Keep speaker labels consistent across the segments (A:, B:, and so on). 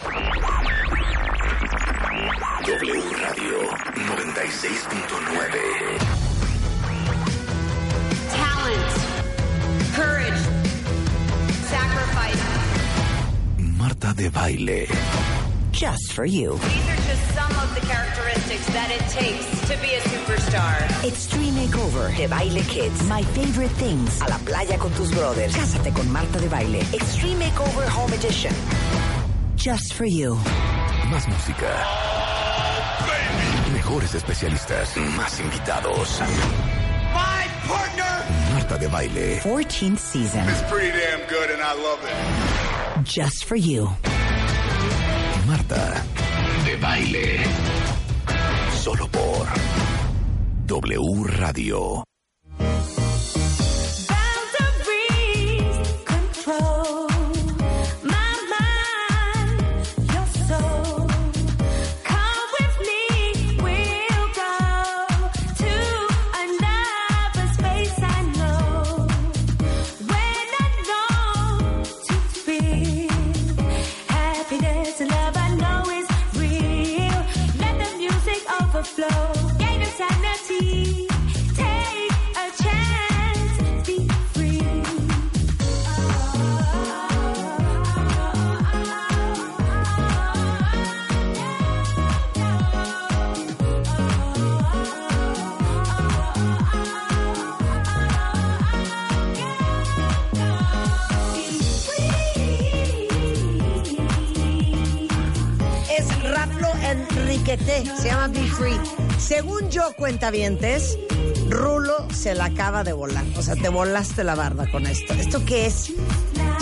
A: W Radio 96.9.
B: talent, courage, sacrifice.
A: Marta de Baile.
C: just for you.
B: These are just some of the characteristics that it takes to be a superstar.
C: Extreme Makeover de Baile Kids. My favorite things. A la playa con tus brothers. Cásate con Marta de Baile. Extreme Makeover Home Edition. Just for you.
A: Más música. Mejores especialistas. Más invitados.
D: My partner
A: Marta de Baile.
C: 14th season.
D: is pretty damn good and I love it.
C: Just for you.
A: Marta de Baile. Solo por W Radio.
E: Enriquete, se llama Be Free. Según yo, cuentavientes, Rulo se la acaba de volar. O sea, te volaste la barda con esto. ¿Esto qué es?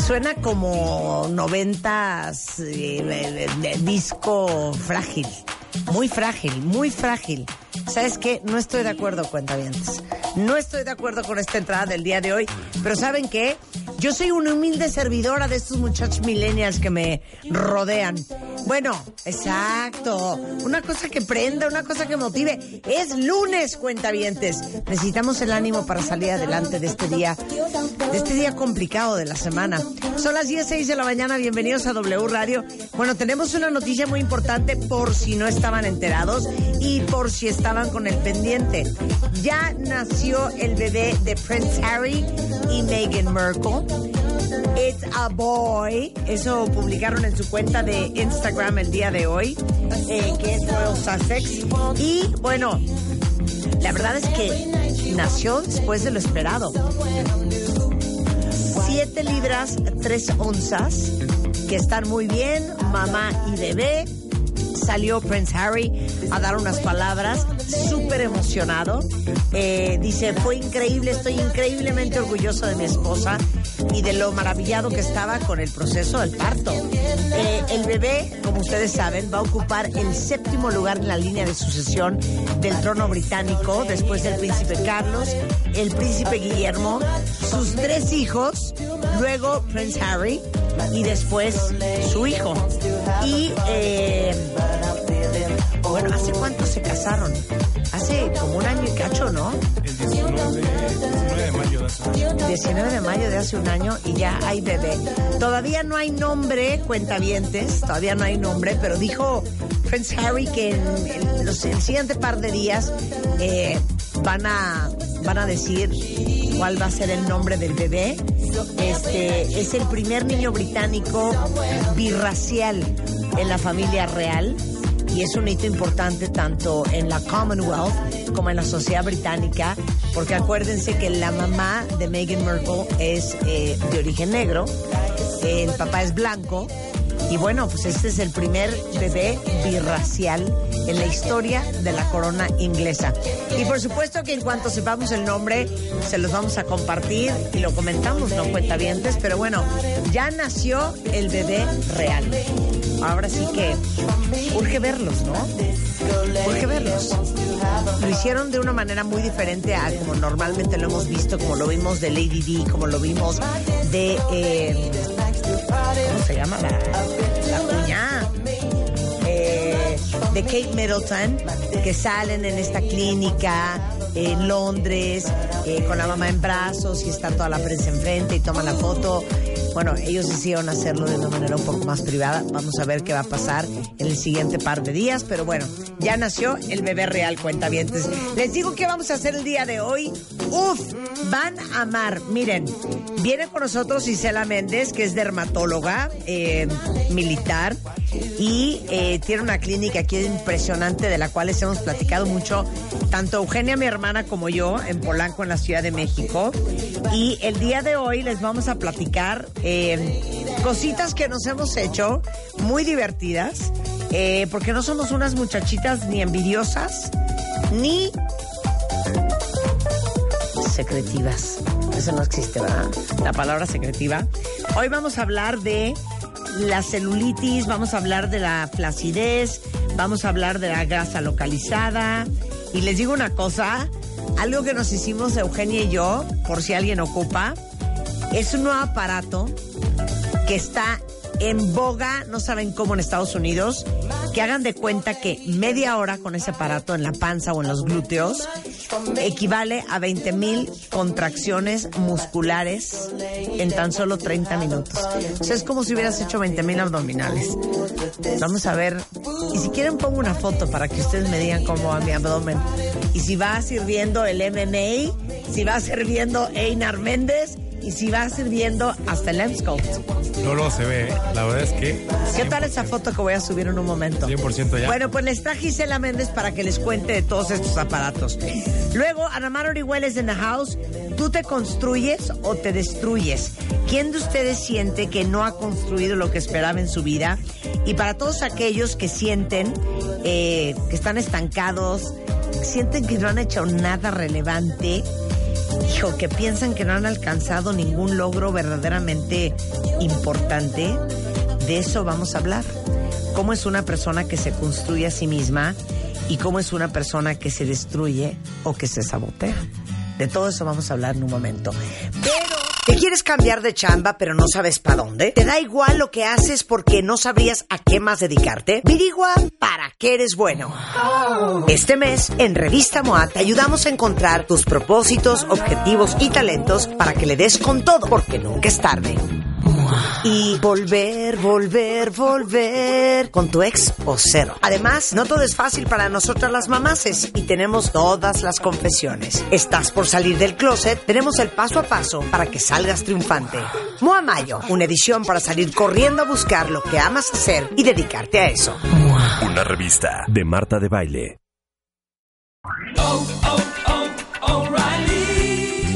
E: Suena como noventas eh, de disco frágil. Muy frágil, muy frágil. ¿Sabes qué? No estoy de acuerdo, cuentavientes. No estoy de acuerdo con esta entrada del día de hoy. Pero ¿saben qué? Yo soy una humilde servidora de estos muchachos millennials que me rodean. Bueno, exacto. Una cosa que prenda, una cosa que motive. Es lunes, cuentavientes. Necesitamos el ánimo para salir adelante de este día, de este día complicado de la semana. Son las 16 de la mañana. Bienvenidos a W Radio. Bueno, tenemos una noticia muy importante por si no estaban enterados y por si estaban con el pendiente. Ya nació el bebé de Prince Harry y Meghan Markle. It's a boy. Eso publicaron en su cuenta de Instagram el día de hoy, eh, que es Royal Sussex. Y bueno, la verdad es que nació después de lo esperado. 7 libras 3 onzas, que están muy bien, mamá y bebé. Salió Prince Harry a dar unas palabras, súper emocionado. Eh, dice, fue increíble, estoy increíblemente orgulloso de mi esposa y de lo maravillado que estaba con el proceso del parto. Eh, el bebé, como ustedes saben, va a ocupar el séptimo lugar en la línea de sucesión del trono británico después del príncipe Carlos, el príncipe Guillermo, sus tres hijos, luego Prince Harry y después su hijo. Y eh, bueno, ¿hace cuánto se casaron? Hace como un año y cacho, ¿no?
F: El 19, 19 de mayo de hace un año.
E: 19 de mayo de hace un año y ya hay bebé. Todavía no hay nombre, cuentavientes, todavía no hay nombre, pero dijo Prince Harry que en, en los, el siguiente par de días eh, van, a, van a decir cuál va a ser el nombre del bebé. Este es el primer niño británico birracial en la familia real y es un hito importante tanto en la Commonwealth como en la sociedad británica, porque acuérdense que la mamá de Meghan Markle es eh, de origen negro, el papá es blanco Y bueno, pues este es el primer bebé birracial en la historia de la corona inglesa. Y por supuesto que en cuanto sepamos el nombre, se los vamos a compartir y lo comentamos, no cuentavientes, pero bueno, ya nació el bebé real. Ahora sí que urge verlos, ¿no? Urge verlos. Lo hicieron de una manera muy diferente a como normalmente lo hemos visto, como lo vimos de Lady D, como lo vimos de... eh, ¿Cómo se la cuñada. Eh, de Kate Middleton, que salen en esta clínica en Londres, eh, con la mamá en brazos y está toda la prensa enfrente y toman la foto. Bueno, ellos decidieron hacerlo de una manera un poco más privada. Vamos a ver qué va a pasar en el siguiente par de días. Pero bueno, ya nació el bebé real, cuentavientes. Les digo que vamos a hacer el día de hoy. Uf, van a amar. Miren, viene con nosotros Isela Méndez, que es dermatóloga eh, militar y eh, tiene una clínica aquí impresionante de la cual les hemos platicado mucho, tanto Eugenia, mi hermana, como yo, en Polanco, en la Ciudad de México. Y el día de hoy les vamos a platicar eh, cositas que nos hemos hecho muy divertidas, eh, porque no somos unas muchachitas ni envidiosas, ni secretivas. Eso no existe, ¿verdad? La palabra secretiva. Hoy vamos a hablar de la celulitis, vamos a hablar de la flacidez, vamos a hablar de la grasa localizada. Y les digo una cosa, algo que nos hicimos Eugenia y yo, por si alguien ocupa, es un nuevo aparato que está en boga, no saben cómo en Estados Unidos, que hagan de cuenta que media hora con ese aparato en la panza o en los glúteos equivale a 20 mil contracciones musculares en tan solo 30 minutos. O sea, es como si hubieras hecho 20 mil abdominales. Vamos a ver, y si quieren pongo una foto para que ustedes me digan cómo va mi abdomen. Y si va sirviendo el MMA, si va sirviendo Einar Méndez y si va sirviendo hasta el Emscout.
F: No, no se ve. La verdad es que.
E: ¿Qué tal esa foto que voy a subir en un momento?
F: 100% ya.
E: Bueno, pues les traje Gisela Méndez para que les cuente de todos estos aparatos. Luego, Anamar Orihueles en the house. ¿Tú te construyes o te destruyes? ¿Quién de ustedes siente que no ha construido lo que esperaba en su vida? Y para todos aquellos que sienten eh, que están estancados, sienten que no han hecho nada relevante, hijo, que piensan que no han alcanzado ningún logro verdaderamente importante, de eso vamos a hablar. ¿Cómo es una persona que se construye a sí misma y cómo es una persona que se destruye o que se sabotea? De todo eso vamos a hablar en un momento. ¿Te quieres cambiar de chamba pero no sabes para dónde? ¿Te da igual lo que haces porque no sabrías a qué más dedicarte? Virigua, ¿para qué eres bueno? Este mes, en Revista MOA, te ayudamos a encontrar tus propósitos, objetivos y talentos para que le des con todo, porque nunca es tarde. Y volver, volver, volver con tu ex o cero. Además, no todo es fácil para nosotras las mamaces y tenemos todas las confesiones. ¿Estás por salir del closet? Tenemos el paso a paso para que salgas triunfante. Moa Mayo, una edición para salir corriendo a buscar lo que amas hacer y dedicarte a eso.
A: Una revista de Marta de Baile.